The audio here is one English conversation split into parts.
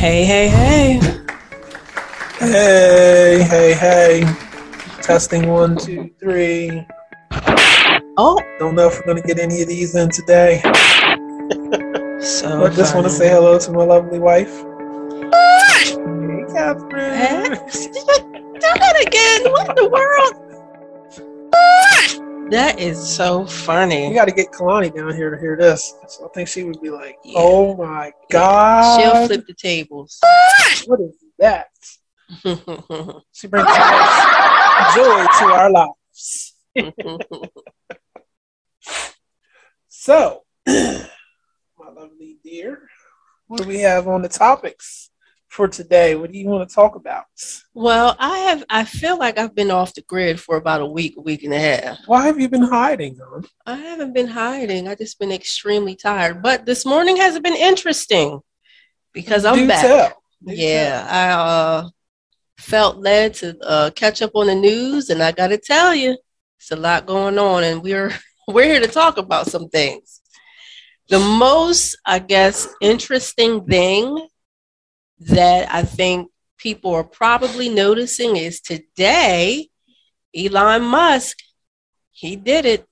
Hey, hey, hey. Hey, hey, hey. Testing one, two, three. Oh, Don't know if we're going to get any of these in today. so I just want to say hello to my lovely wife. Hey? Catherine. Do that again. What in the world? That is so funny. You got to get Kalani down here to hear this. So I think she would be like, Yeah. oh my God. She'll flip the tables. What is that? She brings joy to our lives. So, my lovely dear, what do we have on the topics for today? What do you want to talk about? well, I have. I feel like I've been off the grid for about a week, a week and a half. Why have you been hiding? I haven't been hiding. I just been extremely tired. But this morning has been interesting because I'm Do back. tell. Do Yeah, I uh, felt led to uh, catch up on the news, and I got to tell you, it's a lot going on, and we're we're here to talk about some things. The most, I guess, interesting thing that I think people are probably noticing is today, Elon Musk, he did it.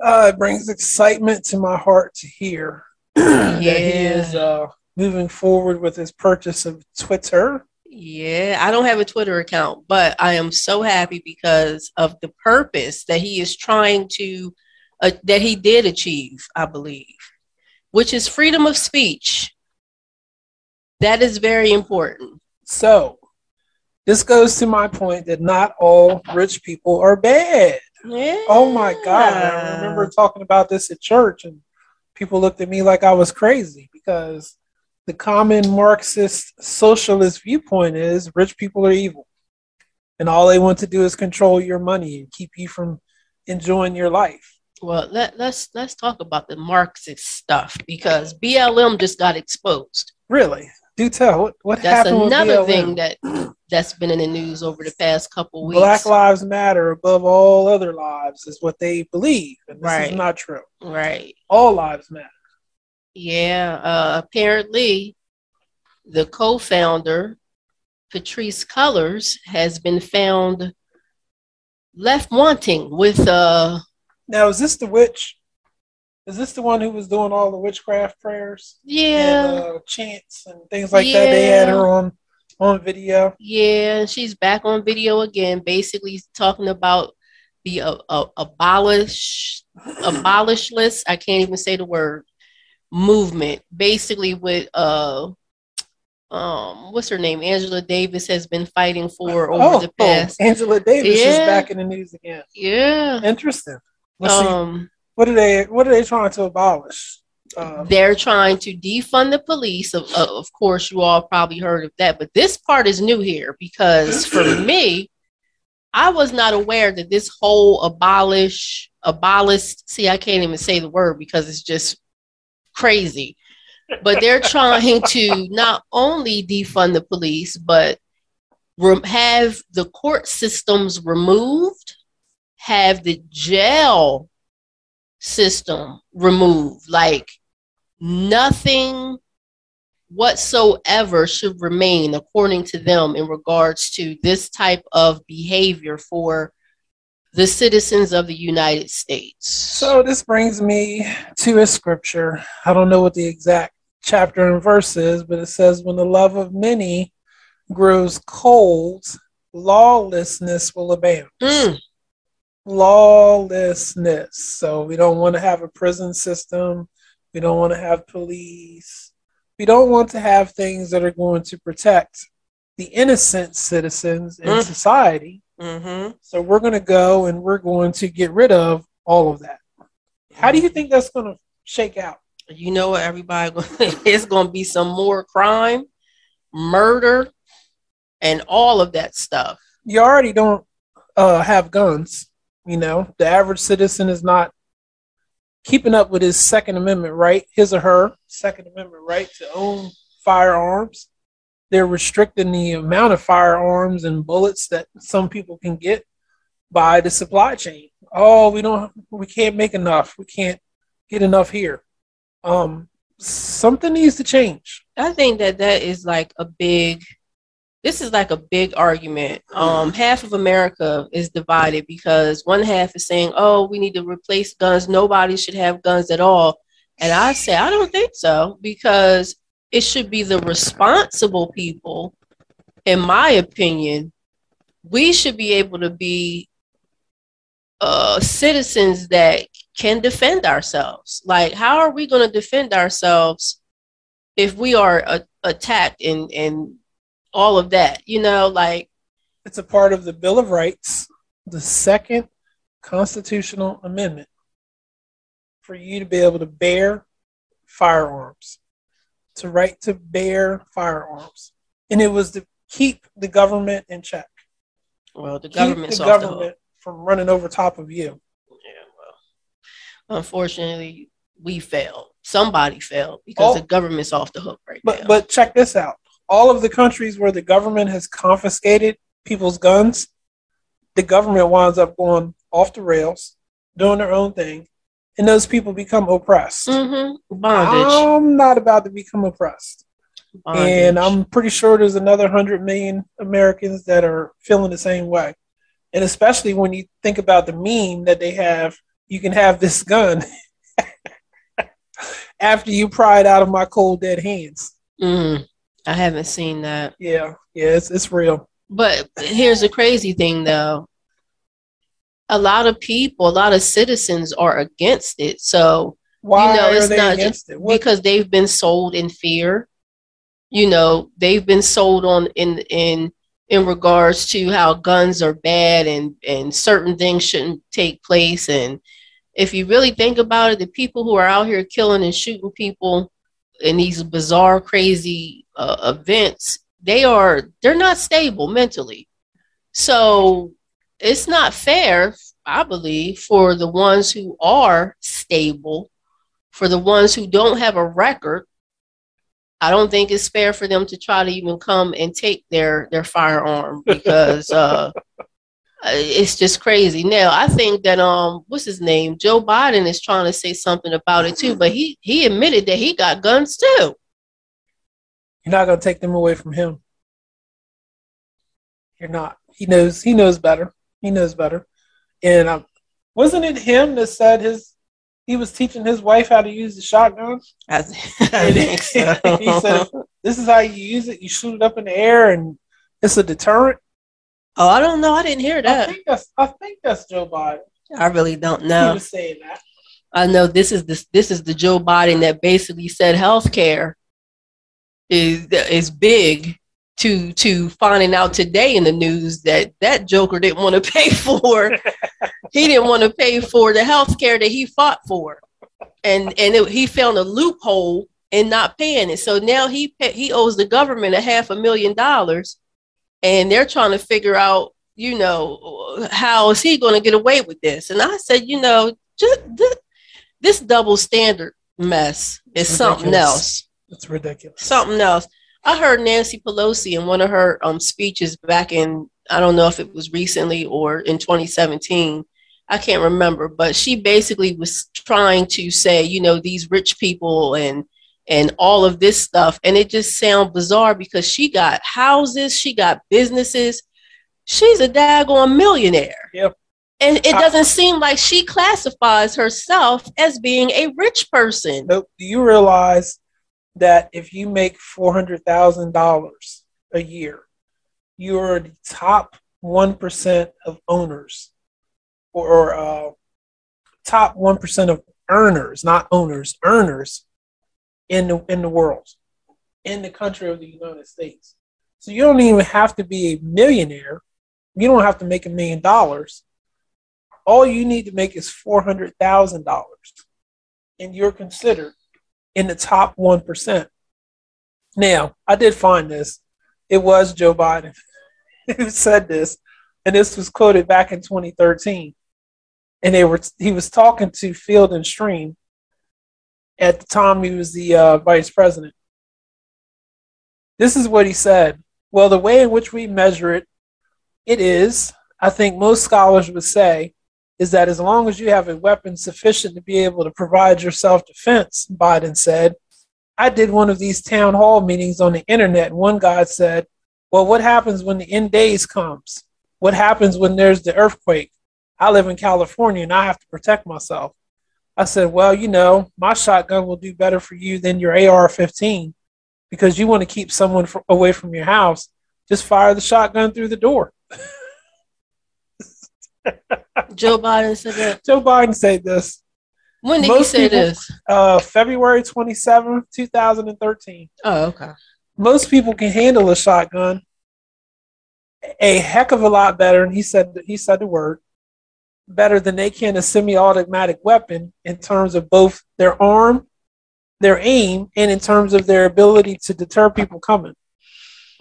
Uh, it brings excitement to my heart to hear that he is uh, moving forward with his purchase of Twitter. Yeah, I don't have a Twitter account, but I am so happy because of the purpose that he is trying to, uh, that he did achieve, I believe, which is freedom of speech. That is very important. So, this goes to my point that not all rich people are bad. Yeah. Oh my God. I remember talking about this at church, and people looked at me like I was crazy because the common Marxist socialist viewpoint is rich people are evil. And all they want to do is control your money and keep you from enjoying your life. Well, let, let's let's talk about the Marxist stuff because BLM just got exposed. Really? Do tell. What, what That's happened with another thing that that's been in the news over the past couple weeks. Black Lives Matter above all other lives is what they believe. And this Right. is not true. right. All lives matter. Yeah, uh, apparently the co-founder Patrisse Cullors has been found left wanting with uh Now, is this the witch? Is this the one who was doing all the witchcraft prayers? yeah, and uh, chants and things like that. They had her on on video. yeah, she's back on video again basically talking about the uh, uh, abolish abolish list, I can't even say the word movement basically with uh um what's her name Angela Davis has been fighting for over oh, the past Angela Davis is back in the news again. Yeah. Interesting. Let's see. Um, What are they? What are they trying to abolish? Uh, they're trying to defund the police. Of, of course, you all probably heard of that, but this part is new here because for me, I was not aware that this whole abolish, abolish. See, I can't even say the word because it's just crazy. But they're trying to not only defund the police, but have the court systems removed, have the jail system removed. Like nothing whatsoever should remain, according to them, in regards to this type of behavior for the citizens of the United States. so this brings me to a scripture. I don't know what the exact chapter and verse is, but it says, "When the love of many grows cold, lawlessness will abound." Mm, lawlessness. So we don't want to have a prison system. We don't want to have police. We don't want to have things that are going to protect the innocent citizens in Mm. society. mhm. So we're going to go and we're going to get rid of all of that. How do you think that's going to shake out? You know what, everybody? it's going to be some more crime, murder, and all of that stuff. You already don't uh, have guns. You know, the average citizen is not keeping up with his Second Amendment right, his or her Second Amendment right to own firearms. They're restricting the amount of firearms and bullets that some people can get by the supply chain. Oh, we don't, we can't make enough. We can't get enough here. Um, something needs to change. I think that that is like a big. This is like a big argument. Um, half of America is divided because one half is saying, "Oh, we need to replace guns. Nobody should have guns at all," and I say, I don't think so because it should be the responsible people, in my opinion. We should be able to be uh, citizens that can defend ourselves. Like, how are we going to defend ourselves if we are attacked and and all of that? You know, like it's a part of the Bill of Rights, the second constitutional amendment, for you to be able to bear firearms, to right to bear firearms, and it was to keep the government in check. Well, the government's the off the government hook. from running over top of you. Yeah, well, unfortunately, we failed. Somebody failed because Oh. the government's off the hook right But now. but check this out. All of the countries where the government has confiscated people's guns, the government winds up going off the rails, doing their own thing, and those people become oppressed. hmm bondage, I'm not about to become oppressed. bondage. And I'm pretty sure there's another hundred million Americans that are feeling the same way. And especially when you think about the meme that they have, you can have this gun after you pry it out of my cold dead hands. Mm, I haven't seen that. Yeah, yeah, it's it's real. But here's the crazy thing, though. A lot of people, a lot of citizens are against it. So Why know, are it's they not against it? Because they've been sold in fear. You know, they've been sold on in in in regards to how guns are bad and and certain things shouldn't take place. And if you really think about it, the people who are out here killing and shooting people in these bizarre, crazy uh, events, they are they're not stable mentally. So it's not fair, I believe, for the ones who are stable for the ones who don't have a record, I don't think it's fair for them to try to even come and take their their firearm because uh, it's just crazy. Now, I think that um, what's his name, Joe Biden is trying to say something about it too, but he he admitted that he got guns too. you're not gonna take them away from him. You're not. He knows. He knows better. He knows better. And um, wasn't it him that said his he was teaching his wife how to use the shotgun? I, I think so. he said, "This is how you use it. You shoot it up in the air, and it's a deterrent." "Oh, I don't know. I didn't hear that. I think that's. I think that's Joe Biden. I really don't He know." was saying that. I know this is the this is the Joe Biden that basically said healthcare is is big to to finding out today in the news that that Joker didn't want to pay for. he didn't want to pay for the healthcare that he fought for, and and it, he found a loophole in not paying it. So now he pay, he owes the government a half a million dollars, and they're trying to figure out, you know, how is he going to get away with this? And I said, you know, just this, this double standard mess is It's something else. It's ridiculous. Something else. I heard Nancy Pelosi in one of her um, speeches back in, I don't know if it was recently or in 2017. I can't remember, but she basically was trying to say, you know, these rich people and and all of this stuff, and it just sounds bizarre because she got houses, she got businesses, she's a daggone millionaire. Yep. And it doesn't seem like she classifies herself as being a rich person. Nope. Do you realize that if you make four hundred thousand dollars a year, you're the top one percent of owners, or, or uh, top one percent of earners, not owners, earners in the in the world, in the country of the United States. So you don't even have to be a millionaire. You don't have to make a million dollars. All you need to make is four hundred thousand dollars, and you're considered in the top 1%. Now, I did find this. It was Joe Biden who said this, and this was quoted back in 2013. And they were he was talking to Field and Stream. At the time, he was the uh, vice president. This is what he said. Well, the way in which we measure it, it is, I think most scholars would say, is that as long as you have a weapon sufficient to be able to provide your self defense, Biden said, I did one of these town hall meetings on the internet, and one guy said, Well, what happens when the end days comes? What happens when there's the earthquake? I live in California and I have to protect myself. I said, Well, you know, my shotgun will do better for you than your AR 15 because you want to keep someone away from your house. Just fire the shotgun through the door. Joe Biden said that. Joe Biden said this When did Most he say people- this? uh, February 27, 2013. Oh, okay. Most people can handle a shotgun a heck of a lot better, and he said he said the word better than they can a semi-automatic weapon in terms of both their arm, their aim, and in terms of their ability to deter people coming.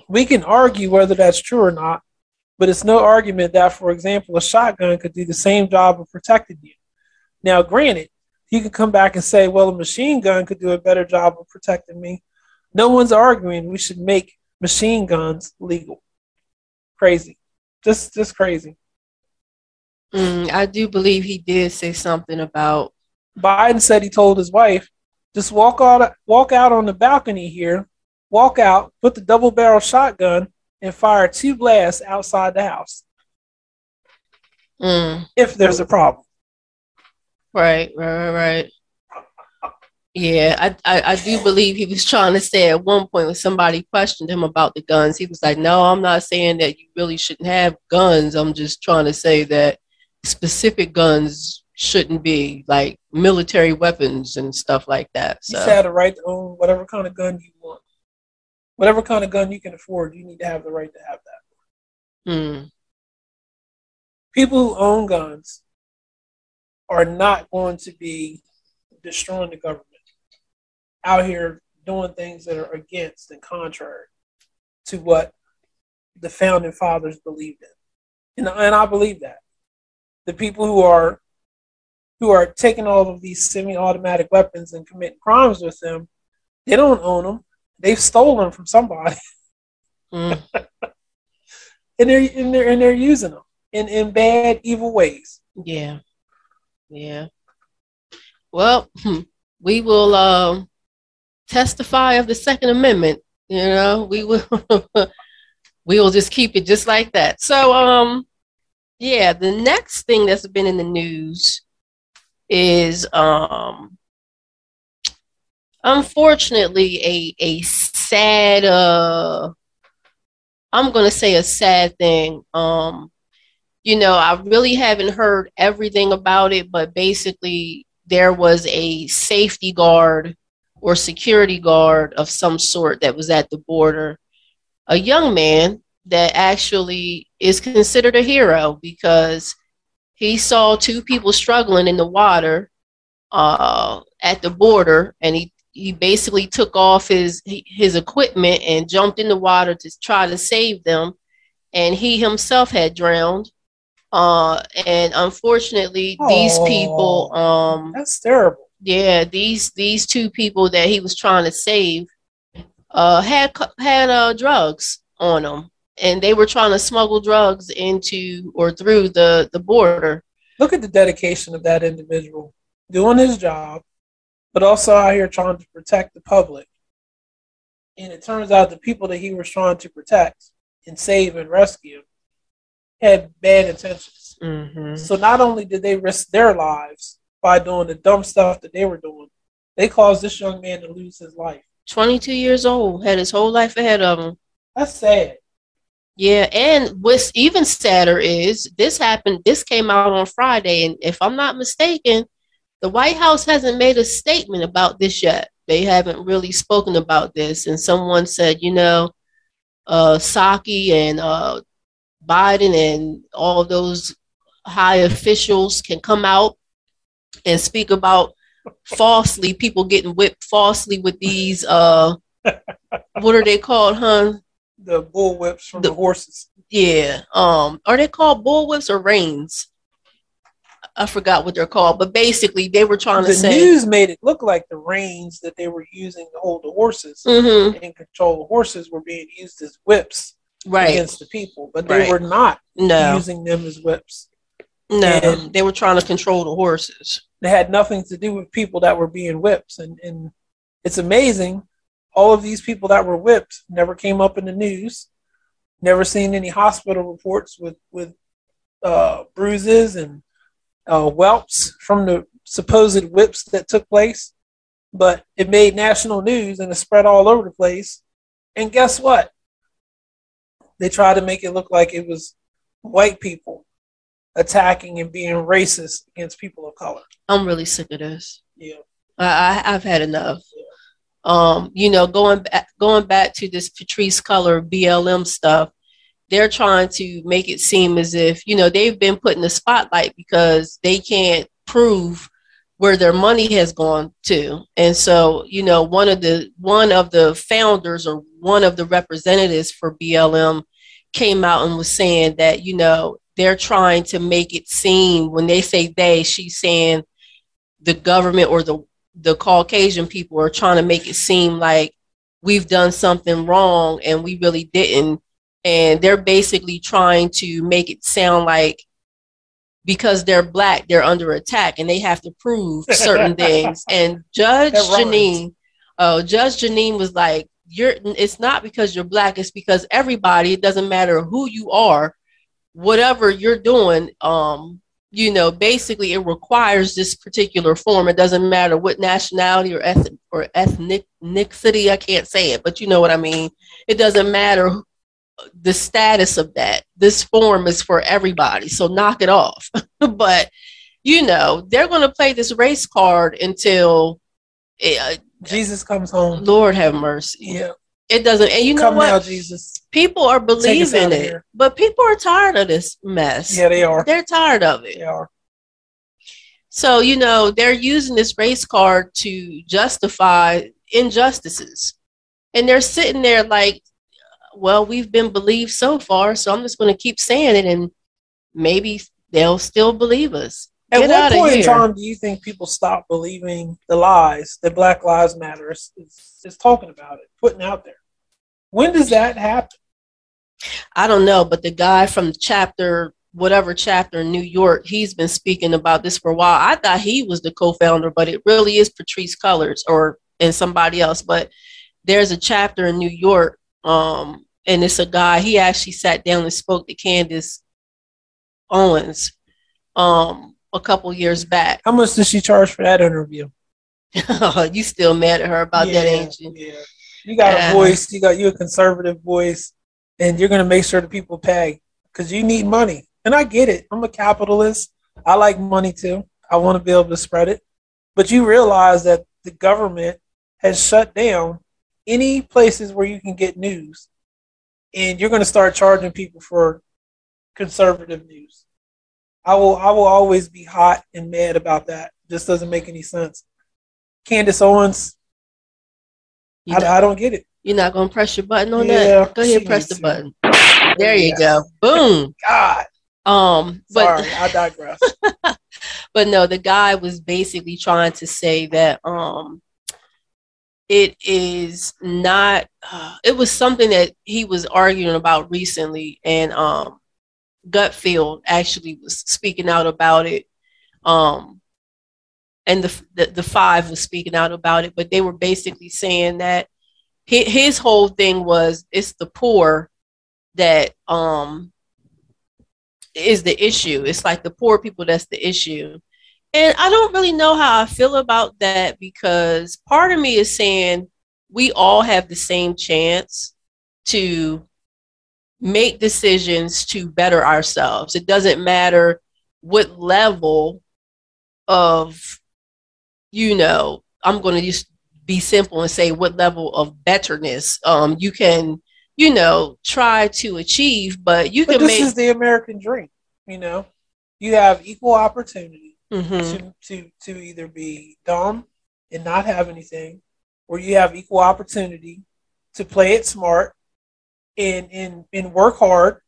We can argue whether that's true or not, but it's no argument that, for example, a shotgun could do the same job of protecting you. Now, granted, you could come back and say, well, a machine gun could do a better job of protecting me. No one's arguing we should make machine guns legal. Crazy. Just just crazy. Mm, I do believe he did say something about. Biden said he told his wife, just walk out walk out on the balcony here, walk out, put the double barrel shotgun, and fire two blasts outside the house Mm, if there's a problem. right, right, right, right. Yeah, I, I, I do believe he was trying to say at one point when somebody questioned him about the guns, he was like, "No, I'm not saying that you really shouldn't have guns. I'm just trying to say that specific guns shouldn't be like military weapons and stuff like that." You So, have the right to own whatever kind of gun you want. Whatever kind of gun you can afford, you need to have the right to have that. mm, People who own guns are not going to be destroying the government out here doing things that are against and contrary to what the founding fathers believed in. And, and I believe that. The people who are who are taking all of these semi-automatic weapons and committing crimes with them, they don't own them. They've stolen them from somebody, mm. and they're and they're and they're using them in in bad, evil ways. Yeah. Yeah. Well, hmm, we will um, testify of the Second Amendment. You know, we will we will just keep it just like that. So um yeah, the next thing that's been in the news is um unfortunately a a sad uh I'm gonna say a sad thing. Um you know, I really haven't heard everything about it, but basically, there was a safety guard or security guard of some sort that was at the border, a young man that actually is considered a hero because he saw two people struggling in the water uh, at the border, and he he basically took off his his equipment and jumped in the water to try to save them, and he himself had drowned. Uh and unfortunately these people um That's terrible. yeah these these two people that he was trying to save uh had had uh drugs on them and they were trying to smuggle drugs into or through the the border Look at the dedication of that individual doing his job, but also out here trying to protect the public. And it turns out the people that he was trying to protect and save and rescue had bad intentions. mm-hmm. So not only did they risk their lives by doing the dumb stuff that they were doing, they caused this young man to lose his life. 22 years old had his whole life ahead of him That's sad. Yeah, and what's even sadder is this happened, this came out on Friday, and if I'm not mistaken, the White House hasn't made a statement about this yet. They haven't really spoken about this. And someone said, you know, uh, Psaki and uh, Biden and all those high officials can come out and speak about falsely people getting whipped falsely with these uh what are they called, huh? The bull whips from The- the horses. Yeah. Um, are they called bullwhips or reins? I forgot what they're called, but basically they were trying to say The news made it look like the reins that they were using to hold the horses Mhm, and control the horses were being used as whips right. against the people, but they Right. were not No, using them as whips. no. and- They were trying to control the horses. They had nothing to do with people that were being whips, and, and it's amazing. All of these people that were whipped never came up in the news. Never seen any hospital reports with with uh, bruises and uh, whelps from the supposed whips that took place. But it made national news and it spread all over the place. And guess what? They tried to make it look like it was white people attacking and being racist against people of color. I'm really sick of this. Yeah. I, I have had enough. Um, you know, going back going back to this Patrisse Color BLM stuff, they're trying to make it seem as if, you know, they've been put in the spotlight because they can't prove where their money has gone to. And so, you know, one of the one of the founders or one of the representatives for BLM came out and was saying that, you know, they're trying to make it seem when they say they, she's saying the government or the the Caucasian people are trying to make it seem like we've done something wrong and we really didn't. And they're basically trying to make it sound like because they're black, they're under attack and they have to prove certain things. And Judge Jeanine, oh, Judge Jeanine was like, you're it's not because you're black, it's because everybody, it doesn't matter who you are, whatever you're doing, um, you know, basically it requires this particular form. It doesn't matter what nationality or ethnic or ethnicity, I can't say it, but you know what I mean. It doesn't matter the status of that. This form is for everybody, so knock it off. but you know, they're going to play this race card until uh, Jesus comes home. Lord have mercy. Yeah. It doesn't, and you know Come what? now, Jesus. People are believing it, here. but people are tired of this mess. Yeah, they are. They're tired of it. They are. So, you know, they're using this race card to justify injustices. And they're sitting there like, well, we've been believed so far, so I'm just going to keep saying it and maybe they'll still believe us. At Get what point in time do you think people stop believing the lies that Black Lives Matter is, is, is talking about it, putting out there? When does that happen? I don't know, but the guy from chapter, whatever chapter in New York, he's been speaking about this for a while. I thought he was the co-founder, but it really is Patrisse Cullors or and somebody else. But there's a chapter in New York, um, and it's a guy. He actually sat down and spoke to Candace Owens, um, a couple years back. How much did she charge for that interview? you still mad at her about that, ain't you? Yeah. You got Yeah. a voice. You got you a conservative voice, and you're gonna make sure the people pay because you need money. And I get it. I'm a capitalist. I like money too. I want to be able to spread it. But you realize that the government has shut down any places where you can get news, and you're gonna start charging people for conservative news. I will. I will always be hot and mad about that. This doesn't make any sense. Candace Owens, I, I don't get it. You're not gonna press your button on Yeah, that? Go ahead, press the to. button. There you go. Boom. God, Um, but sorry, I digress. but no, the guy was basically trying to say that um it is not uh, it was something that he was arguing about recently and um Gutfeld actually was speaking out about it um and the, the the five was speaking out about it but they were basically saying that his, his whole thing was it's the poor that um is the issue. It's like the poor people that's the issue. And I don't really know how I feel about that because part of me is saying we all have the same chance to make decisions to better ourselves. It doesn't matter what level of, you know, I'm going to just be simple and say what level of betterness um, you can, you know, try to achieve, but you But can this make. is the American dream. You know, you have equal opportunity Mhm. to, to to either be dumb and not have anything, or you have equal opportunity to play it smart and and and work hard,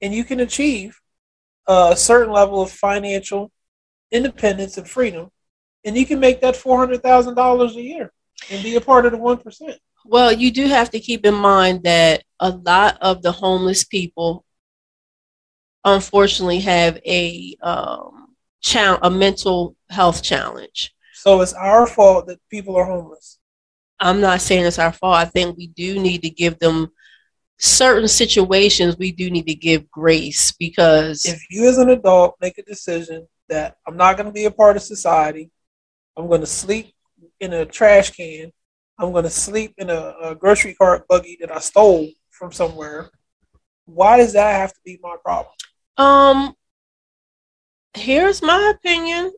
and you can achieve a certain level of financial independence and freedom, and you can make that four hundred thousand dollars a year and be a part of the one percent. Well, you do have to keep in mind that a lot of the homeless people, unfortunately, have a um, chal- a mental health challenge. So it's our fault that people are homeless. I'm not saying it's our fault. I think we do need to give them certain situations. We do need to give grace because if you, as an adult, make a decision that I'm not going to be a part of society, I'm going to sleep in a trash can, I'm going to sleep in a, a grocery cart buggy that I stole from somewhere. Why does that have to be my problem? Um, here's my opinion.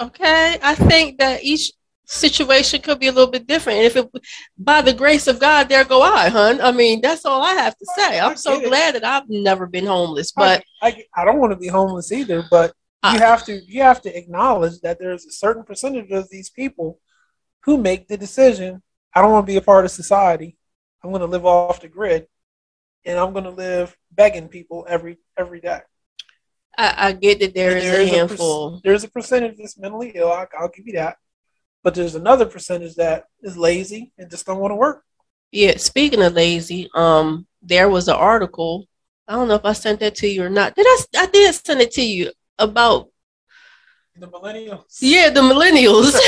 Okay, I think that each situation could be a little bit different. And if it, by the grace of God, there go I, hun. I mean, that's all I have to say. I'm so glad that I've never been homeless, but I, I, I don't want to be homeless either. But you have to you have to acknowledge that there's a certain percentage of these people who make the decision. I don't want to be a part of society. I'm going to live off the grid, and I'm going to live begging people every every day. I, I get that there is a handful. A, there's a percentage that's mentally ill. I, I'll give you that. But there's another percentage that is lazy and just don't want to work. Yeah. Speaking of lazy, um, there was an article. I don't know if I sent that to you or not. Did I? I did send it to you about the millennials. Yeah, the millennials.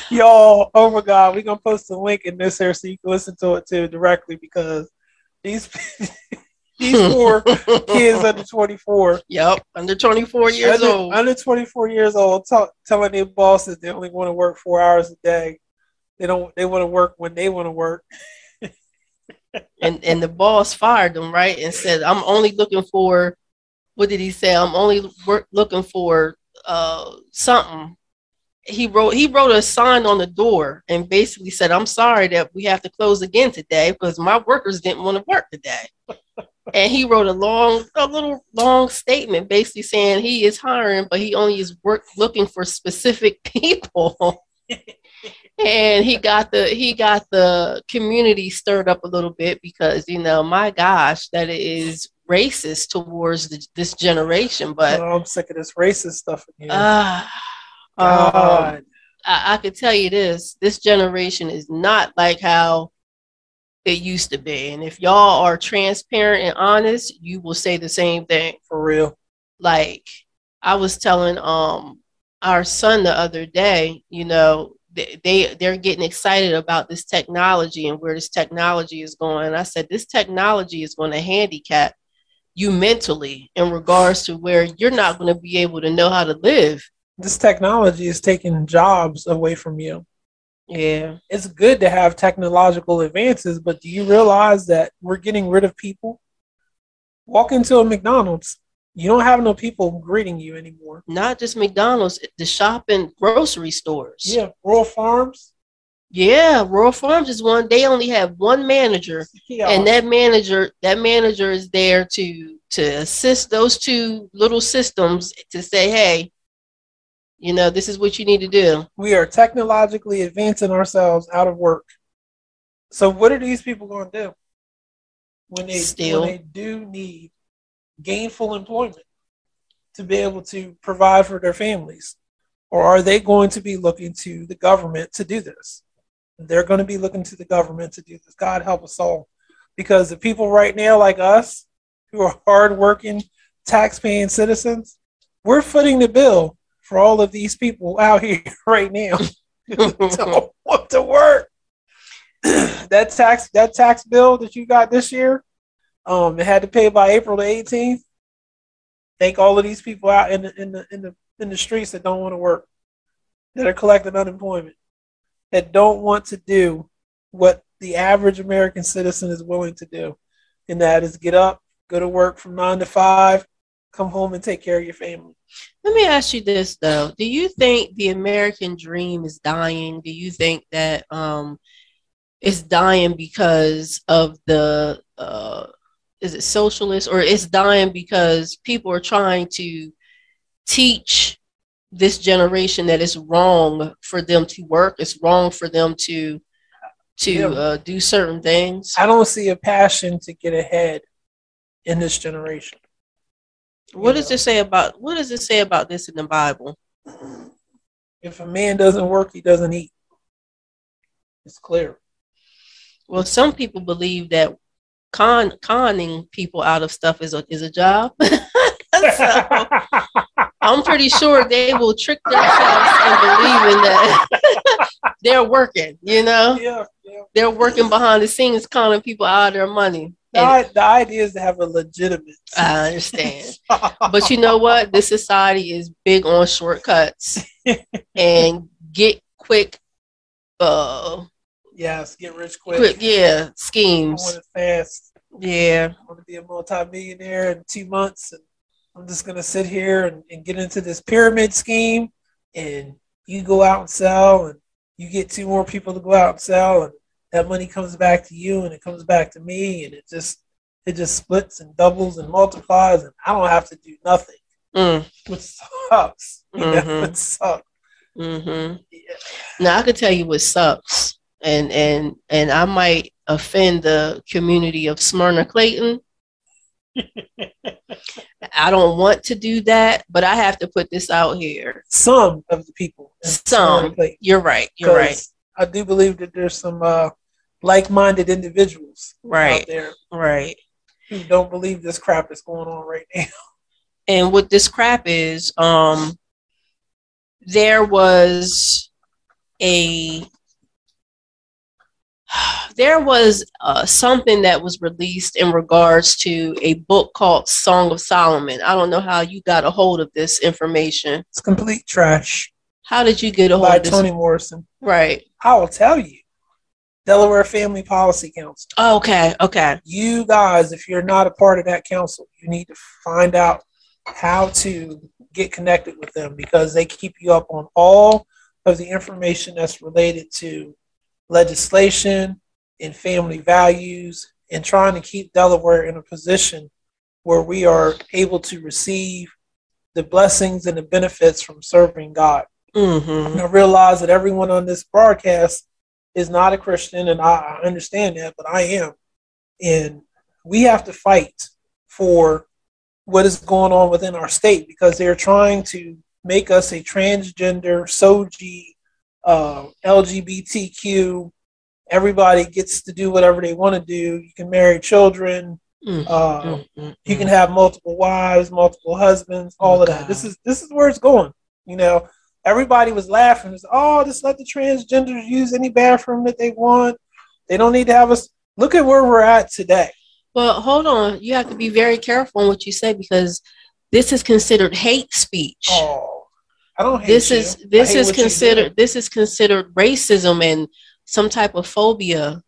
Y'all, oh my God, we're gonna post a link in this here so you can listen to it too directly because these these four kids under 24. Yep, under 24 years under, old. Under 24 years old, t- telling their bosses they only want to work four hours a day. They don't. They want to work when they want to work. and and the boss fired them right and said, "I'm only looking for." What did he say? I'm only work, looking for uh, something. He wrote he wrote a sign on the door and basically said, "I'm sorry that we have to close again today because my workers didn't want to work today." and he wrote a long, a little long statement basically saying he is hiring, but he only is work looking for specific people. and he got the he got the community stirred up a little bit because you know, my gosh, that it is racist towards the, this generation. But oh, I'm sick of this racist stuff again. Uh, God. Um, I, I could tell you this: this generation is not like how it used to be. And if y'all are transparent and honest, you will say the same thing. For real. Like I was telling um our son the other day, you know, they, they they're getting excited about this technology and where this technology is going. I said this technology is going to handicap you mentally in regards to where you're not going to be able to know how to live. This technology is taking jobs away from you. Yeah. It's good to have technological advances, but do you realize that we're getting rid of people? Walk into a McDonald's, you don't have no people greeting you anymore. Not just McDonald's, the shopping grocery stores. Yeah, Royal Farms. Yeah, Royal Farms is one. They only have one manager, yeah. and that manager, that manager is there to to assist those two little systems to say, "Hey, you know, this is what you need to do. We are technologically advancing ourselves out of work. So what are these people going to do when they Still. when they do need gainful employment to be able to provide for their families? Or are they going to be looking to the government to do this? They're going to be looking to the government to do this. God help us all. Because the people right now, like us, who are hardworking, tax-paying citizens, we're footing the bill for all of these people out here right now don't want to work. that tax that tax bill that you got this year, um, it had to pay by April the 18th. Thank all of these people out in the in the in the in the streets that don't want to work, that are collecting unemployment, that don't want to do what the average American citizen is willing to do, and that is get up, go to work from nine to five, come home and take care of your family. Let me ask you this though. Do you think the American dream is dying? Do you think that um it's dying because of the uh is it socialist or it's dying because people are trying to teach this generation that it's wrong for them to work, it's wrong for them to to yeah. uh, do certain things. I don't see a passion to get ahead in this generation. What does know. it say about what does it say about this in the Bible? If a man doesn't work, he doesn't eat. It's clear. Well, some people believe that con conning people out of stuff is a is a job. so, I'm pretty sure they will trick themselves and believe in believing that they're working, you know? Yeah, yeah. They're working behind the scenes, conning people out of their money. The, And the idea is to have a legitimate. I understand. But you know what? This society is big on shortcuts and get quick uh yes, get rich quick. quick yeah, schemes. I want it fast. Yeah. I want to be a multimillionaire in two months, and I'm just gonna sit here and, and get into this pyramid scheme. And you go out and sell, and you get two more people to go out and sell, and that money comes back to you, and it comes back to me, and it just it just splits and doubles and multiplies, and I don't have to do nothing, Mm, which sucks. You know, Mhm. it sucks. hmm Yeah. Now I could tell you what sucks, and and and I might offend the community of Smyrna Clayton. I don't want to do that, but I have to put this out here. Some of the people, Some. You're right. You're right. I do believe that there's some uh, like-minded individuals out Right. there Right. who don't believe this crap is going on right now. and what this crap is um there was a there was uh, something that was released in regards to a book called song of solomon. I don't know how you got a hold of this information. It's complete trash. How did you get a hold by of this? Toni Morrison. right. I will tell you, Delaware Family Policy Council. okay okay. You guys, if you're not a part of that council, you need to find out how to get connected with them because they keep you up on all of the information that's related to legislation and family values and trying to keep Delaware in a position where we are able to receive the blessings and the benefits from serving God. hmm And I realize that everyone on this broadcast is not a Christian, and I, I understand that, but I am. And we have to fight for what is going on within our state because they're trying to make us a transgender, SOGI, uh, LGBTQ. Everybody gets to do whatever they want to do. You can marry children. Uh, you can have multiple wives, multiple husbands, all Oh, of that. God. This is this is where it's going. You know, everybody was laughing. It's, oh, just let the transgenders use any bathroom that they want. They don't need to have us. Look at where we're at today. well hold on you have to be very careful on what you say because this is considered hate speech Oh, I don't hate this is this is considered this is considered racism and some type of phobia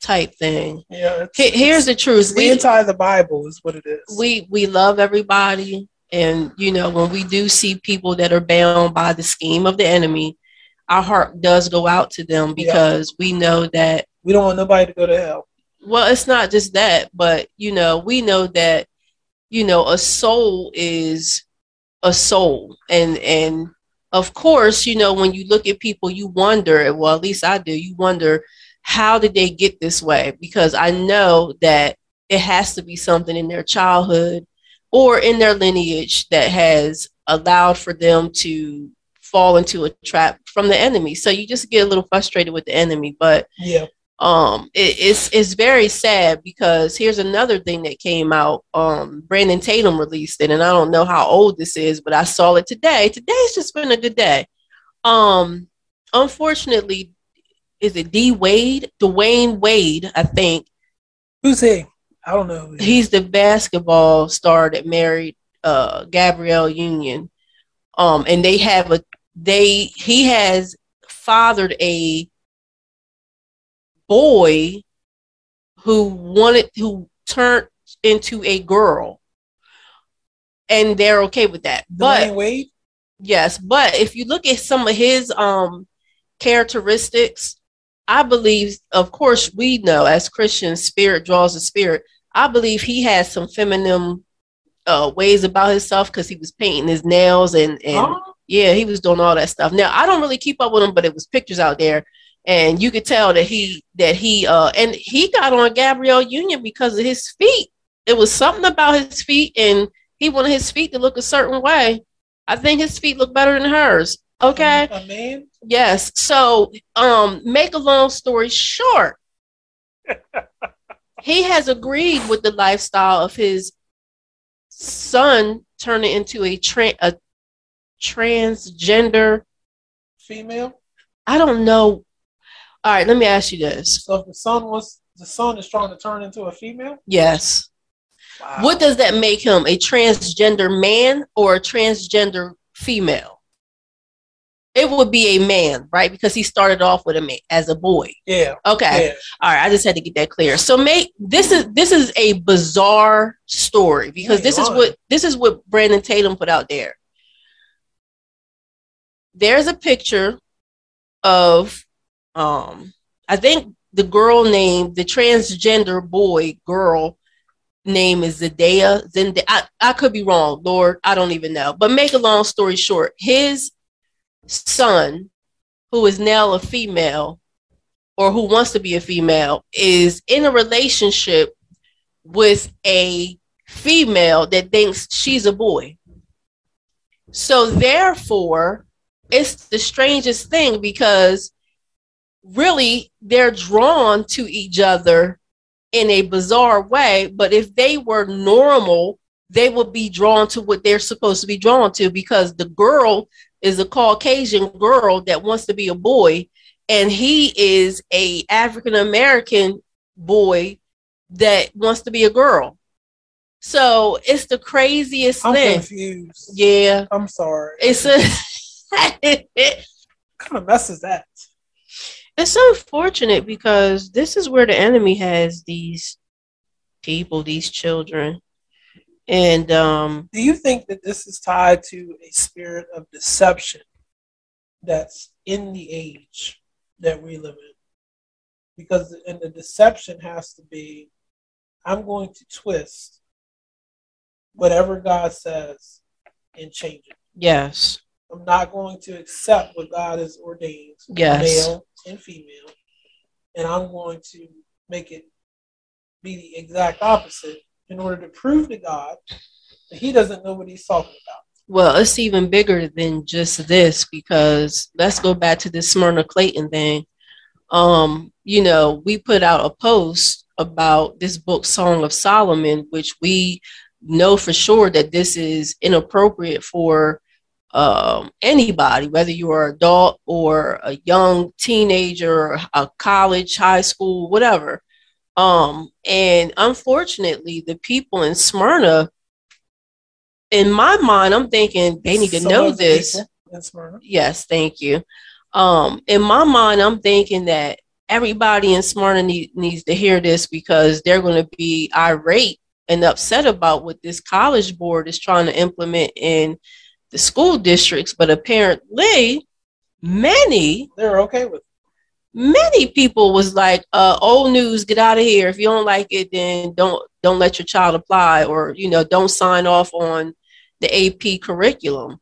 type thing. Yeah, it's, He- Here's the truth: we anti the Bible is what it is. we we love everybody, and you know when we do see people that are bound by the scheme of the enemy, our heart does go out to them Yeah. because we know that. we don't want nobody to go to hell. Well, it's not just that, but you know we know that you know a soul is a soul, and and of course you know when you look at people, you wonder. Well, at least I do. You wonder how did they get this way? Because I know that it has to be something in their childhood or in their lineage that has allowed for them to fall into a trap from the enemy. So you just get a little frustrated with the enemy, but Yeah, um it, it's it's very sad because here's another thing that came out um brandon tatum released it and i don't know how old this is but i saw it today. Today's just been a good day. Um unfortunately is it d wade Dwyane wade i think. Who's he? I don't know. He's the basketball star that married uh gabrielle union. Um and they have a they he has fathered a boy who wanted who turned into a girl and they're okay with that but Wade. Yes, but if you look at some of his um characteristics, I believe, of course, we know as Christians, spirit draws the spirit. I believe he has some feminine uh ways about himself because he was painting his nails and and yeah, he was doing all that stuff. Now I don't really keep up with him, but it was pictures out there, and you could tell that he that he uh and he got on Gabrielle Union because of his feet. It was something about his feet, and he wanted his feet to look a certain way. I think his feet look better than hers. Okay. a man. Yes. So, um, make a long story short, he has agreed with the lifestyle of his son turning into a tra- a transgender Female. I don't know. All right, let me ask you this. So if the son was the son is trying to turn into a female, Yes. wow. What does that make him? A transgender man or a transgender female? It would be a man, right? Because he started off with a man as a boy. Yeah, Okay. yeah. All right, I just had to get that clear. So make this is this is a bizarre story because this is what this is what Brandon Tatum put out there. There's a picture of um I think the girl name, the transgender boy girl name is Zendaya. Zendaya. I, I could be wrong, Lord. I don't even know. But make a long story short, his son, who is now a female, or who wants to be a female is in a relationship with a female that thinks she's a boy. So therefore, it's the strangest thing because really they're drawn to each other in a bizarre way, but if they were normal, they would be drawn to what they're supposed to be drawn to because the girl is a Caucasian girl that wants to be a boy and he is a African American boy that wants to be a girl. So it's the craziest I'm thing. confused. Yeah, I'm sorry. it's a. kind of mess is that? It's unfortunate because this is where the enemy has these people, these children, and um, Do you think that this is tied to a spirit of deception that's in the age that we live in? Because and the deception has to be, I'm going to twist whatever God says and change it. yes, I'm not going to accept what God has ordained, Yes. male and female, and I'm going to make it be the exact opposite in order to prove to God that He doesn't know what He's talking about. Well, it's even bigger than just this because let's go back to this Smyrna Clayton thing. Um, you know, we put out a post about this book, Song of Solomon, which we know for sure that this is inappropriate for um, anybody, whether you're an adult or a young teenager, a college, high school, whatever. Um, and unfortunately, the people in Smyrna in my mind, I'm thinking they need to Some know this. people in Smyrna. Yes, thank you. Um, in my mind, I'm thinking that everybody in Smyrna need, needs to hear this because they're going to be irate and upset about what this college board is trying to implement in the school districts. But apparently, many They're okay with it. many people was like uh old news get out of here if you don't like it then don't don't let your child apply or you know don't sign off on the ap curriculum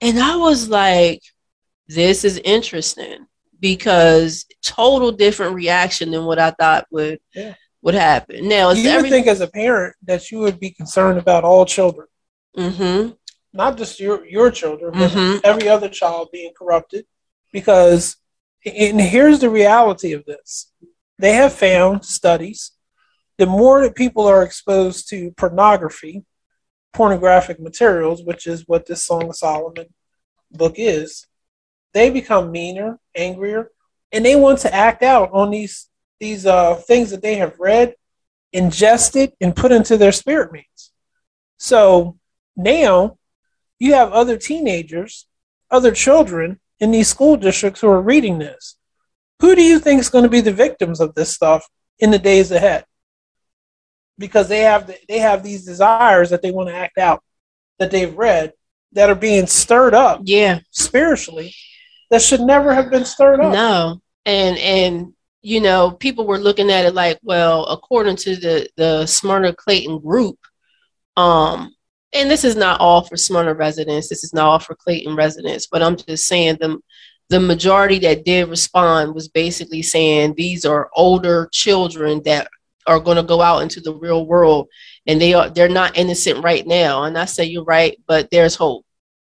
and i was like this is interesting because total different reaction than what i thought would Yeah. would happen now You would every think as a parent that you would be concerned about all children, hmm not just your your children, but Mhm. every other child being corrupted. Because, and here's the reality of this: they have found studies. The more that people are exposed to pornography, pornographic materials, which is what this Song of Solomon book is, they become meaner, angrier, and they want to act out on these these uh, things that they have read, ingested, and put into their spirit means. So now you have other teenagers, other children in these school districts who are reading this. Who do you think is going to be the victims of this stuff in the days ahead? Because they have the, they have these desires that they want to act out that they've read that are being stirred up yeah spiritually that should never have been stirred up. No, and and you know people were looking at it like, well, according to the the Smyrna Clayton group, um, and this is not all for Smyrna residents. This is not all for Clayton residents, but I'm just saying the the majority that did respond was basically saying these are older children that are going to go out into the real world and they are they're not innocent right now and i say you're right but there's hope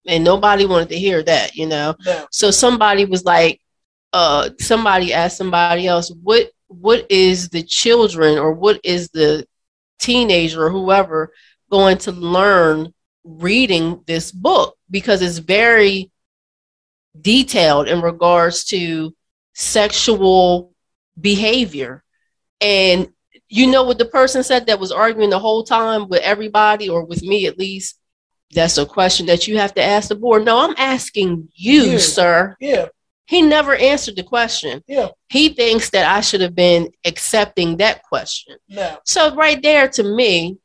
and nobody wanted to hear that you know No. so somebody was like, uh, somebody asked somebody else, what what is the children or what is the teenager or whoever going to learn reading this book? Because it's very detailed in regards to sexual behavior. And you know what the person said that was arguing the whole time with everybody or with me at least? That's a question that you have to ask the board. No, I'm asking you, You. sir. Yeah, He never answered the question. yeah. He thinks that I should have been accepting that question. No. So right there to me,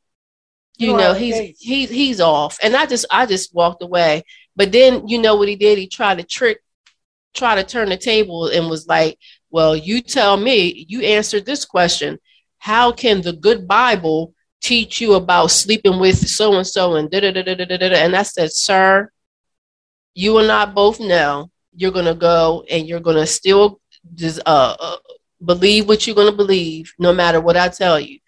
you know, he's he's he's off. And I just I just walked away. But then you know what he did? He tried to trick, try to turn the table and was like, Well, you tell me, you answered this question. How can the good Bible teach you about sleeping with so and so and da da da da da da da? And I said, Sir, you and I both know you're gonna go and you're gonna still just uh, uh believe what you're gonna believe, no matter what I tell you.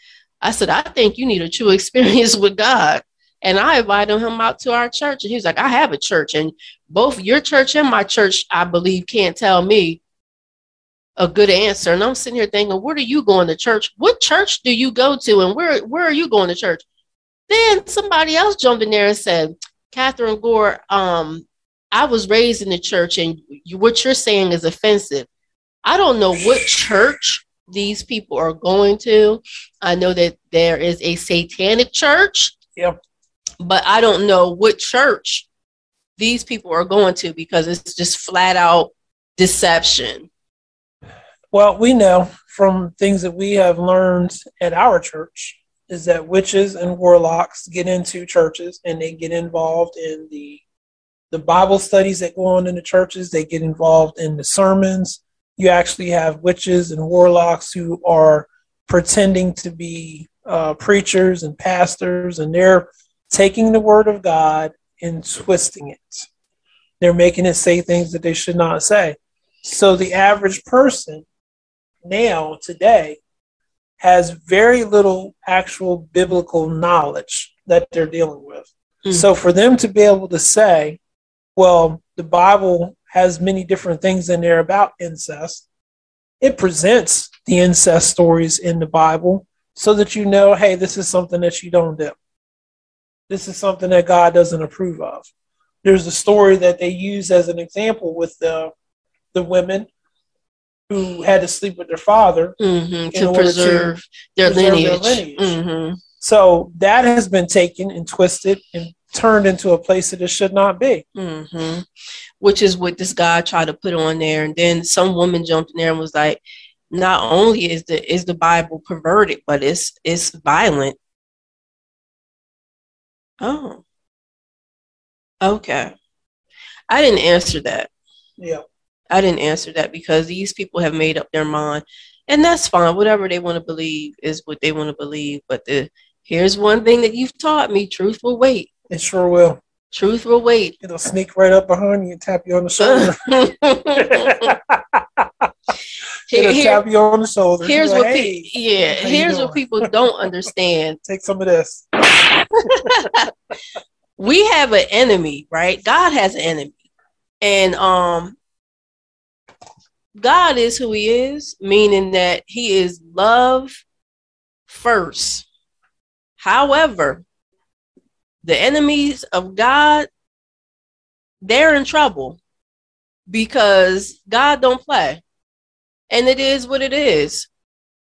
I said, I think you need a true experience with God. And I invited him out to our church. And he was like, I have a church. And both your church and my church, I believe, can't tell me a good answer. And I'm sitting here thinking, where are you going to church? What church do you go to? And where, where are you going to church? Then somebody else jumped in there and said, Catherine Gore, um, I was raised in the church, and you, what you're saying is offensive. I don't know what church these people are going to. I know that there is a satanic church. Yep. But I don't know what church these people are going to because it's just flat out deception. Well, we know from things that we have learned at our church is that witches and warlocks get into churches and they get involved in the the Bible studies that go on in the churches. They get involved in the sermons. You actually have witches and warlocks who are pretending to be uh, preachers and pastors, and they're taking the word of God and twisting it. They're making it say things that they should not say. So the average person now today has very little actual biblical knowledge that they're dealing with. Mhm. So for them to be able to say, well, the Bible has many different things in there about incest, it presents the incest stories in the Bible so that you know, hey, this is something that you don't do. This is something that God doesn't approve of. There's a story that they use as an example with the the women who had to sleep with their father. Mhm, In To order to preserve their preserve their lineage. lineage. Mhm. So that has been taken and twisted and turned into a place that it should not be. Mm-hmm. Which is what this guy tried to put on there, and then some woman jumped in there and was like, "Not only is the is the Bible perverted, but it's it's violent." Oh, okay. I didn't answer that. Yeah. I didn't answer that because these people have made up their mind, and that's fine. Whatever they want to believe is what they want to believe. But the here's one thing that you've taught me: truth will wait. It sure will. Truth will wait. It'll sneak right up behind you and tap you on the shoulder. Here- It'll tap you on the shoulder. here's like, what hey, pe- yeah here's what people don't understand take some of this. we have an enemy right god has an enemy and um god is who he is meaning that he is love first however the enemies of god they're in trouble because god don't play and it is what it is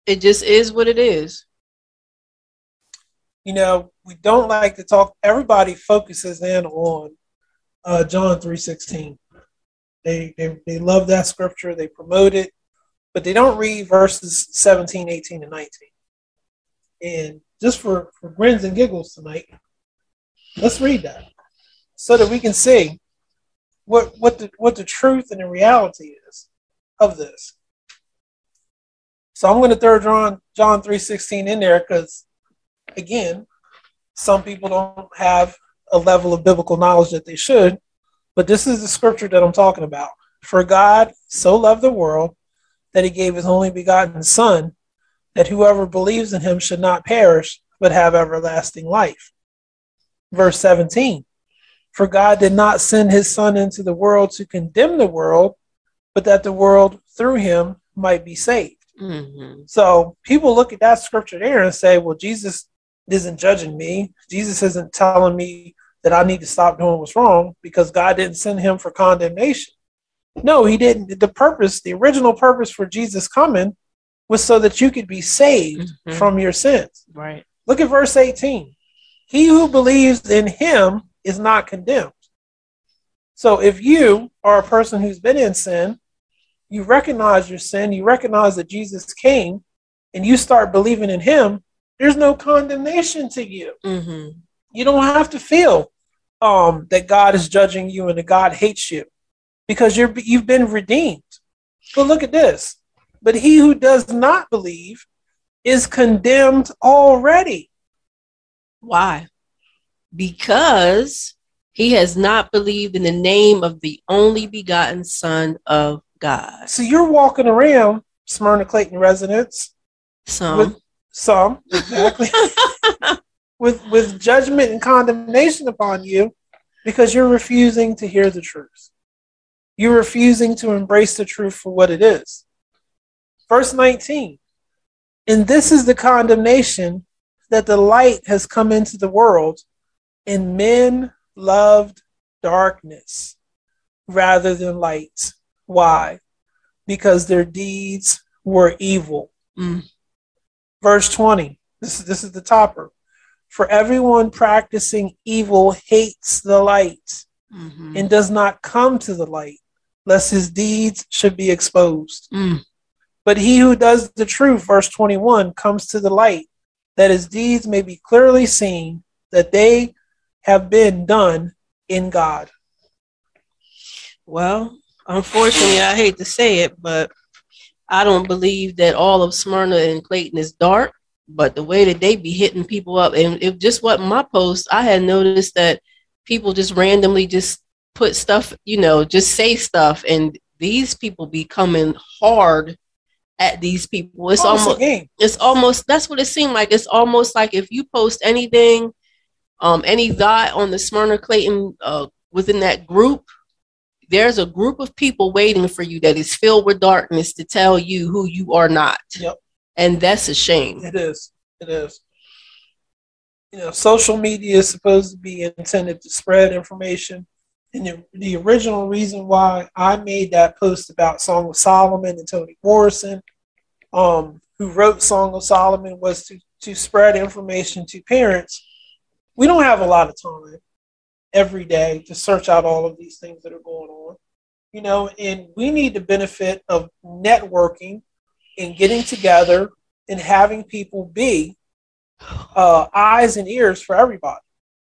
it just is what it is You know, we don't like to talk. Everybody focuses in on uh, John three sixteen. They, they they love that scripture. They promote it, but they don't read verses 17, 18, and 19. And just for, for grins and giggles tonight, let's read that so that we can see what what the what the truth and the reality is of this. So I'm going to throw John John three sixteen in there because again, some people don't have a level of biblical knowledge that they should, but this is the scripture that I'm talking about. For God so loved the world that he gave his only begotten Son, that whoever believes in him should not perish, but have everlasting life. Verse 17 For God did not send his Son into the world to condemn the world, but that the world through him might be saved. hmm So people look at that scripture there and say, well, Jesus isn't judging me. Jesus isn't telling me that I need to stop doing what's wrong because God didn't send him for condemnation. No, he didn't. The purpose, the original purpose for Jesus coming was so that you could be saved Mhm. from your sins. Right. Look at verse 18. He who believes in him is not condemned. So if you are a person who's been in sin, you recognize your sin, you recognize that Jesus came, and you start believing in him, there's no condemnation to you. hmm You don't have to feel um, that God is judging you and that God hates you because you're you've been redeemed. But look at this. But he who does not believe is condemned already. Why? Because he has not believed in the name of the only begotten Son of God. So you're walking around Smyrna Clayton residents So with some exactly with with judgment and condemnation upon you because you're refusing to hear the truth. You're refusing to embrace the truth for what it is. Verse 19. And this is the condemnation that the light has come into the world, and men loved darkness rather than light. Why? Because their deeds were evil. Mm. Verse 20. This is this is the topper. For everyone practicing evil hates the light mhm. and does not come to the light, lest his deeds should be exposed. Mm. But he who does the truth, verse 21, comes to the light, that his deeds may be clearly seen, that they have been done in God. Well, unfortunately, I hate to say it, but I don't believe that all of Smyrna and Clayton is dark. But the way that they be hitting people up, and if just wasn't my post, I had noticed that people just randomly just put stuff, you know, just say stuff, and these people be coming hard at these people. It's Oh, almost game. it's almost that's what it seemed like. It's almost like if you post anything, um, any dot on the Smyrna Clayton uh, within that group, there's a group of people waiting for you that is filled with darkness to tell you who you are not. Yep. And that's a shame. It is. It is. You know, social media is supposed to be intended to spread information. And the, the original reason why I made that post about Song of Solomon and Toni Morrison, um, who wrote Song of Solomon, was to, to spread information to parents. We don't have a lot of time every day to search out all of these things that are going on. You know, and we need the benefit of networking and getting together and having people be uh, eyes and ears for everybody.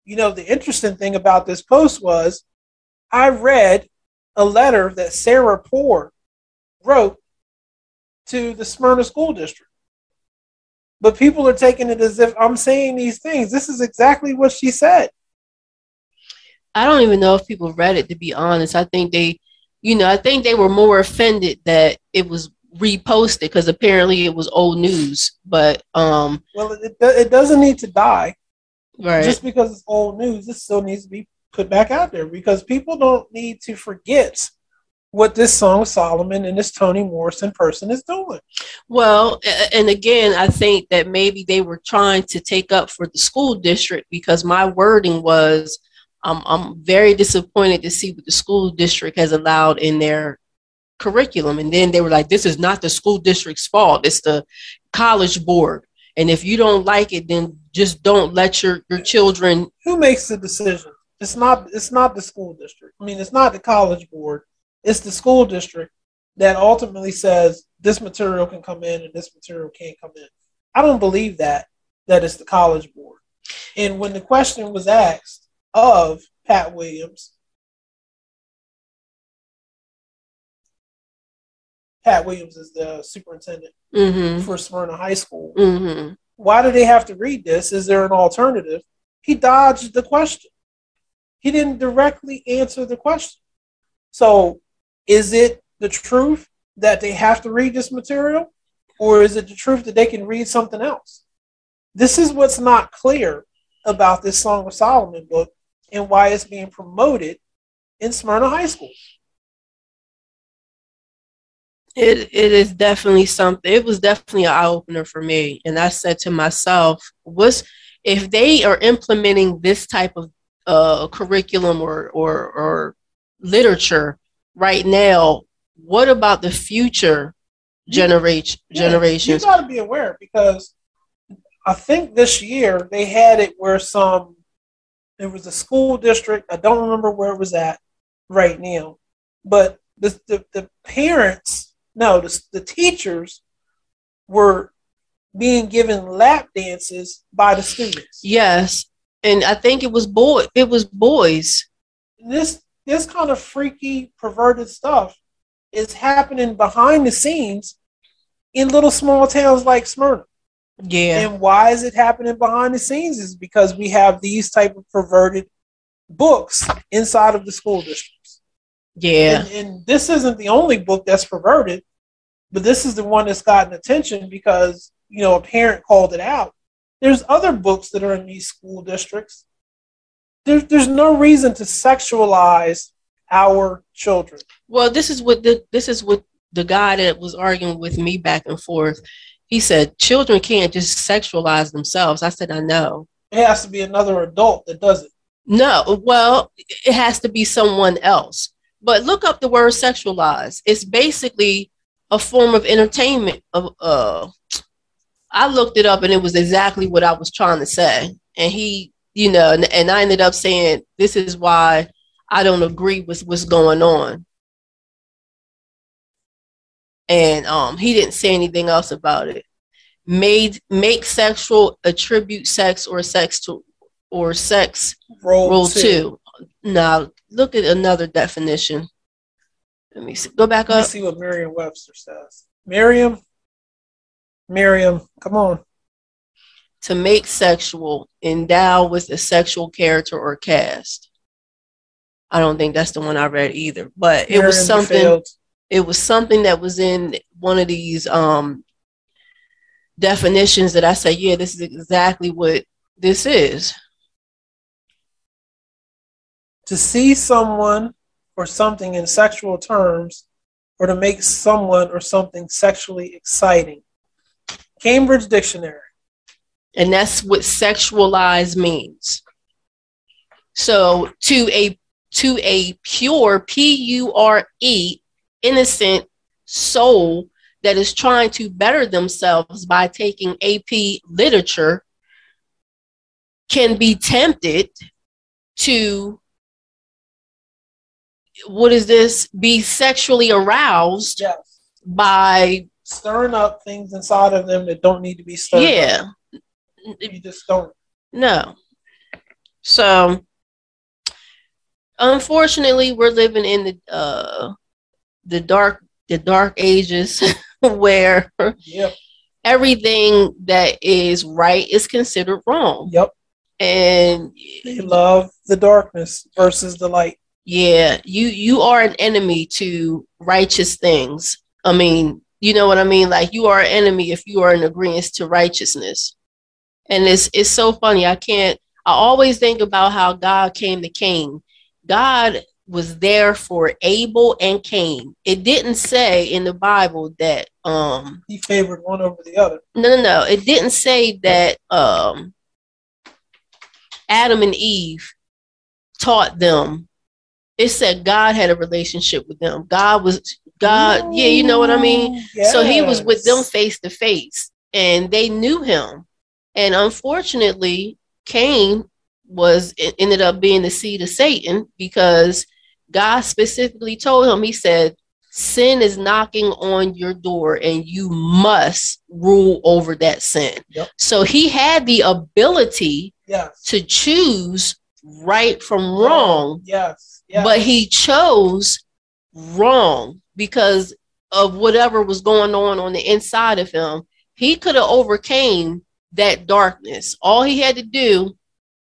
You know, the interesting thing about this post was I read a letter that Sarah Poor wrote to the Smyrna School District. But people are taking it as if I'm saying these things. This is exactly what she said. I don't even know if people read it to be honest. I think they, you know, I think they were more offended that it was reposted because apparently it was old news. But um, Well, it, it doesn't need to die. right. just because it's old news, this still needs to be put back out there because people don't need to forget what this Song of Solomon and this Toni Morrison person is doing. Well, and again, I think that maybe they were trying to take up for the school district because my wording was um, I'm very disappointed to see what the school district has allowed in their curriculum. And then they were like, this is not the school district's fault, it's the college board. And if you don't like it, then just don't let your, your children. Who makes the decision? It's not it's not the school district. I mean, it's not the college board. It's the school district that ultimately says this material can come in and this material can't come in. I don't believe that that it's the college board. And when the question was asked of Pat Williams, Pat Williams is the superintendent Mm-hmm. for Smyrna High School. Mm-hmm. Why do they have to read this? Is there an alternative? He dodged the question. He didn't directly answer the question. So, is it the truth that they have to read this material, or is it the truth that they can read something else? This is what's not clear about this Song of Solomon book and why it's being promoted in Smyrna High School. It it is definitely something. It was definitely an eye opener for me, and I said to myself, "What's if they are implementing this type of uh, curriculum or or or literature right now, what about the future generation Yeah, generations? You got to be aware because I think this year they had it where some there was a school district. I don't remember where it was at right now, but the the, the parents, no, the, the teachers were being given lap dances by the students. Yes, and I think it was boy. It was boys. This this kind of freaky, perverted stuff is happening behind the scenes in little small towns like Smyrna. Yeah, And why is it happening behind the scenes? Is because we have these type of perverted books inside of the school districts. yeah, And, and this isn't the only book that's perverted, but this is the one that's gotten attention because you know a parent called it out. There's other books that are in these school districts. There's there's no reason to sexualize our children. Well, this is what the this is what the guy that was arguing with me back and forth. He said children can't just sexualize themselves. I said I know. It has to be another adult that does it. No, well, it has to be someone else. But look up the word sexualize. It's basically a form of entertainment. Of uh, I looked it up and it was exactly what I was trying to say. And he, you know, and, and I ended up saying this is why I don't agree with what's going on. And um, he didn't say anything else about it. Made make sexual attribute sex or sex to or sex Roll, Rule two. two. Now look at another definition. Let me see. Go back up. Let up. see what Merriam-Webster says. Miriam, Miriam, come on. To make sexual, endow with a sexual character or cast. I don't think that's the one I read either, but it was something. failed. It was something that was in one of these um, definitions that I said, yeah, this is exactly what this is. To see someone or something in sexual terms, or to make someone or something sexually exciting. Cambridge Dictionary. and that's what sexualize means so to a to a pure p-u-r-e innocent soul that is trying to better themselves by taking ap literature can be tempted to what is this be sexually aroused Yes. by Stirring up things inside of them that don't need to be stirred yeah up. You just don't. No. So unfortunately we're living in the uh the dark the dark ages where Yep. everything that is right is considered wrong. Yep. And They love the darkness versus the light. yeah, you you are an enemy to righteous things. I mean, you know what I mean? Like you are an enemy if you are in agreement to righteousness. And it's it's so funny. I can't I always think about how God came to Cain. God was there for Abel and Cain. It didn't say in the Bible that um He favored one over the other. no no no it didn't say that um Adam and Eve taught them. It said God had a relationship with them. God was God, yeah, you know what I mean? Ooh, So he was with them face to face and they knew him. And unfortunately, Cain was ended up being the seed of Satan because God specifically told him, He said, Sin is knocking on your door and you must rule over that sin. Yep. So he had the ability Yes. to choose right from wrong Yes. yes. but he chose wrong because of whatever was going on on the inside of him he could have overcame that darkness all he had to do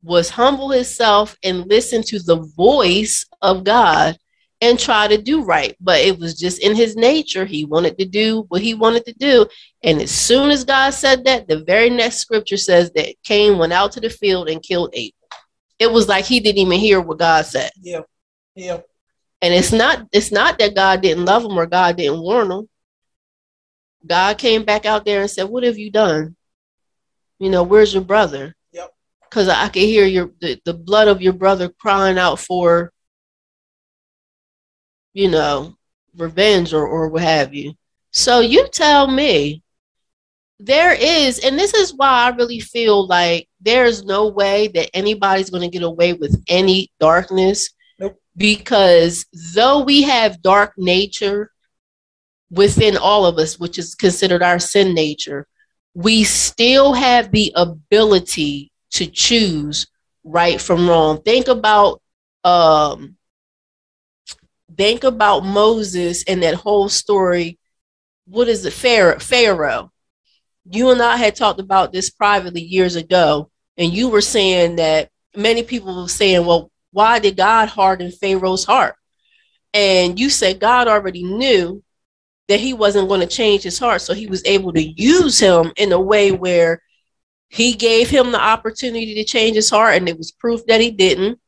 was humble himself and listen to the voice of god and try to do right but it was just in his nature he wanted to do what he wanted to do and as soon as god said that the very next scripture says that cain went out to the field and killed abel it was like he didn't even hear what god said Yeah. Yeah. and it's not it's not that God didn't love him or God didn't warn him. God came back out there and said, "What have you done? You know, where's your brother?" Yep. Because I could hear your the, the blood of your brother crying out for you know, revenge or, or what have you. So you tell me there is, and this is why I really feel like there's no way that anybody's going to get away with any darkness. Nope. Because though we have dark nature within all of us, which is considered our sin nature, we still have the ability to choose right from wrong. Think about um think about Moses and that whole story. What is it? Pharaoh. Pharaoh. You and I had talked about this privately years ago, and you were saying that many people were saying, well, why did God harden Pharaoh's heart? And you said God already knew that he wasn't going to change his heart. So he was able to use him in a way where he gave him the opportunity to change his heart, and it was proof that he didn't.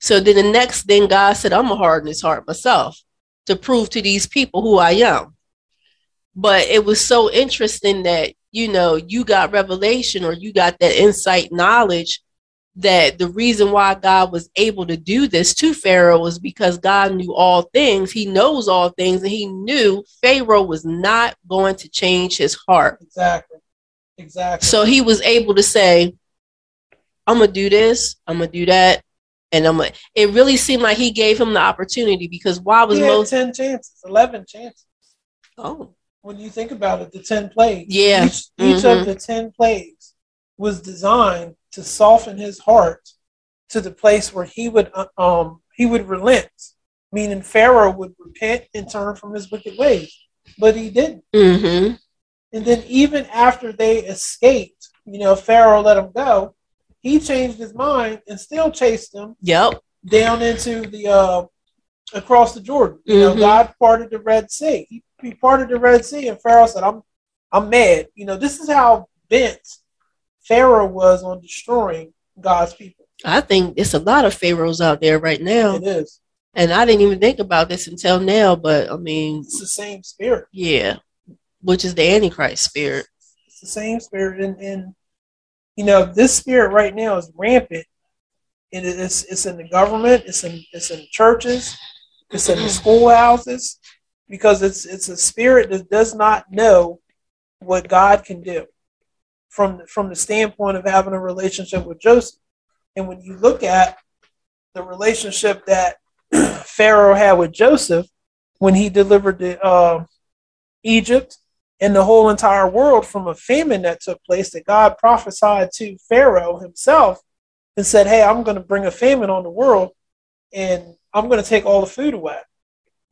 So then the next thing God said, I'm gonna harden his heart myself to prove to these people who I am. But it was so interesting that, you know, you got revelation or you got that insight knowledge that the reason why God was able to do this to Pharaoh was because God knew all things. He knows all things, and he knew Pharaoh was not going to change his heart. Exactly. Exactly. So he was able to say, I'm gonna do this, I'm gonna do that, and I'm gonna it really seemed like he gave him the opportunity because why was he had Moses ten chances, eleven chances. Oh. When you think about it, the ten plagues. Yeah. Each, each Mhm. of the ten plagues was designed to soften his heart to the place where he would uh, um he would relent, meaning Pharaoh would repent and turn from his wicked ways, but he didn't. Mm-hmm. And then even after they escaped, you know, Pharaoh let them go. He changed his mind and still chased them Yep. down into the uh, across the Jordan. You know, Mhm. God parted the Red Sea. He, he parted the Red Sea, and Pharaoh said, "I'm I'm mad." You know, this is how bent Pharaoh was on destroying God's people. I think it's a lot of pharaohs out there right now. It is. And I didn't even think about this until now, but I mean, It's the same spirit. yeah. Which is the Antichrist spirit. It's the same spirit, and, and you know, this spirit right now is rampant. It is. It's in the government. It's in. It's in the churches. It's in the schoolhouses, because it's it's a spirit that does not know what God can do, from from the standpoint of having a relationship with Joseph. And when you look at the relationship that Pharaoh had with Joseph when he delivered the uh, Egypt and the whole entire world from a famine that took place that God prophesied to Pharaoh himself and said, Hey, I'm going to bring a famine on the world and I'm going to take all the food away.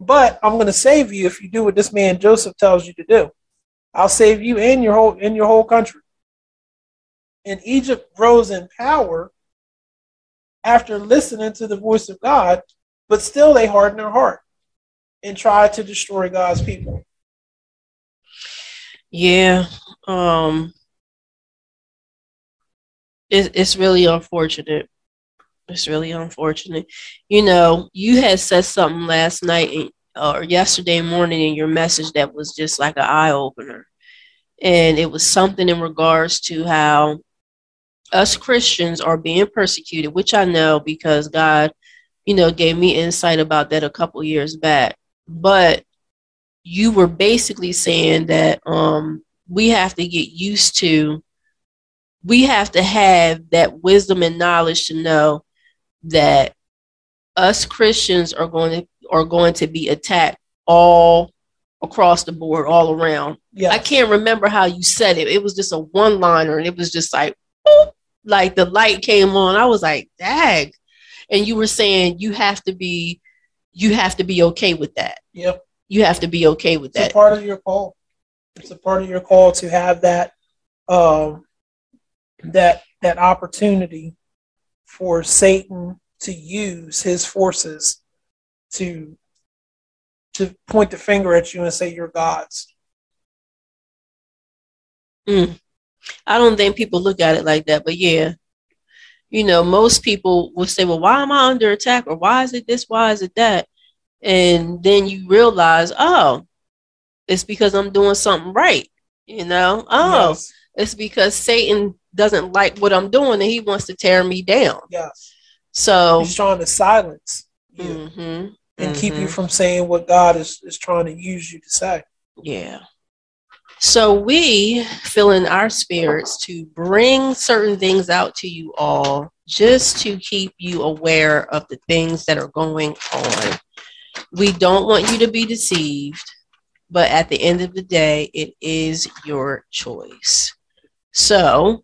But I'm going to save you if you do what this man Joseph tells you to do. I'll save you and your whole in your whole country. And Egypt grows in power after listening to the voice of God, but still they harden their heart and try to destroy God's people. Yeah. Um it, it's really unfortunate. It's really unfortunate. You know, you had said something last night in, or yesterday morning in your message that was just like an eye opener. And it was something in regards to how us Christians are being persecuted, which I know because God, you know, gave me insight about that a couple years back. But you were basically saying that um, we have to get used to, we have to have that wisdom and knowledge to know that us Christians are going to are going to be attacked all across the board, all around. Yeah. I can't remember how you said it. It was just a one liner, and it was just like, boop, like the light came on. I was like, dag. And you were saying you have to be, you have to be okay with that. Yep. You have to be okay with that. It's part of your call. It's a part of your call to have that um, that that opportunity for Satan to use his forces to to point the finger at you and say you're God's. Hmm. I don't think people look at it like that, but yeah. You know, most people will say, well, why am I under attack? Or why is it this? Why is it that? And then you realize, oh, it's because I'm doing something right. You know, oh, Yes. it's because Satan doesn't like what I'm doing and he wants to tear me down. Yes. So, He's trying to silence you. mhm. and mm-hmm. keep you mm-hmm. from saying what God is, is trying to use you to say. Yeah. So we fill in our spirits to bring certain things out to you all just to keep you aware of the things that are going on. We don't want you to be deceived, but at the end of the day, it is your choice. So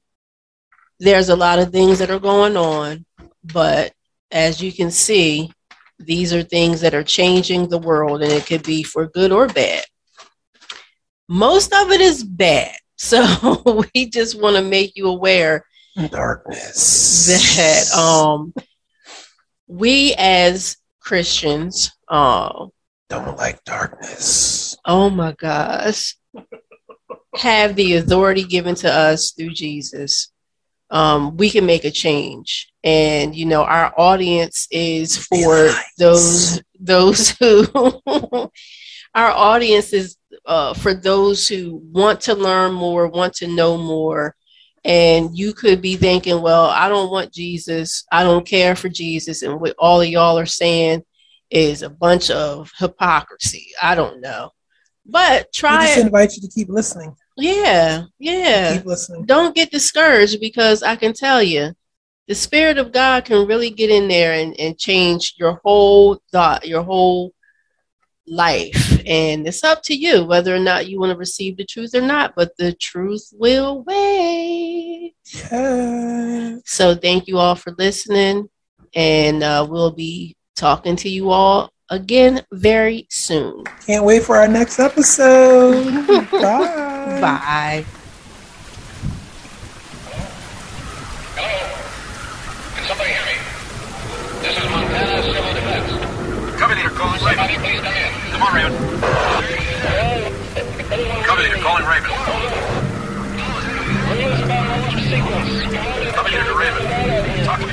there's a lot of things that are going on, but as you can see, these are things that are changing the world, and it could be for good or bad. Most of it is bad. So we just want to make you aware darkness that um we as Christians uh don't like darkness. Oh my gosh. have the authority given to us through Jesus um, we can make a change. And you know, our audience is for those those who our audience is uh, for those who want to learn more, want to know more. And you could be thinking, well, I don't want Jesus. I don't care for Jesus. And what all of y'all are saying is a bunch of hypocrisy. I don't know. But try. We just invite you to keep listening. Yeah, yeah. Don't get discouraged because I can tell you, the Spirit of God can really get in there and, and change your whole thought, your whole life. And it's up to you whether or not you want to receive the truth or not, but the truth will wait. Yeah. So thank you all for listening. And uh, we'll be talking to you all again very soon. Can't wait for our next episode. Bye. Bye. Hello. Can somebody hear me? This is Montana Civil Defense. Cover leader calling Somebody Raven. come on, Raven. Cover leader calling Raven. To Raven. Talk to me,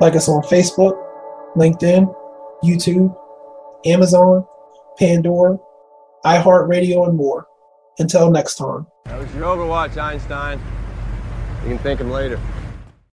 Like us on Facebook, LinkedIn, YouTube, Amazon, Pandora, iHeartRadio, and more. Until next time. That was your Overwatch, Einstein. You can thank him later.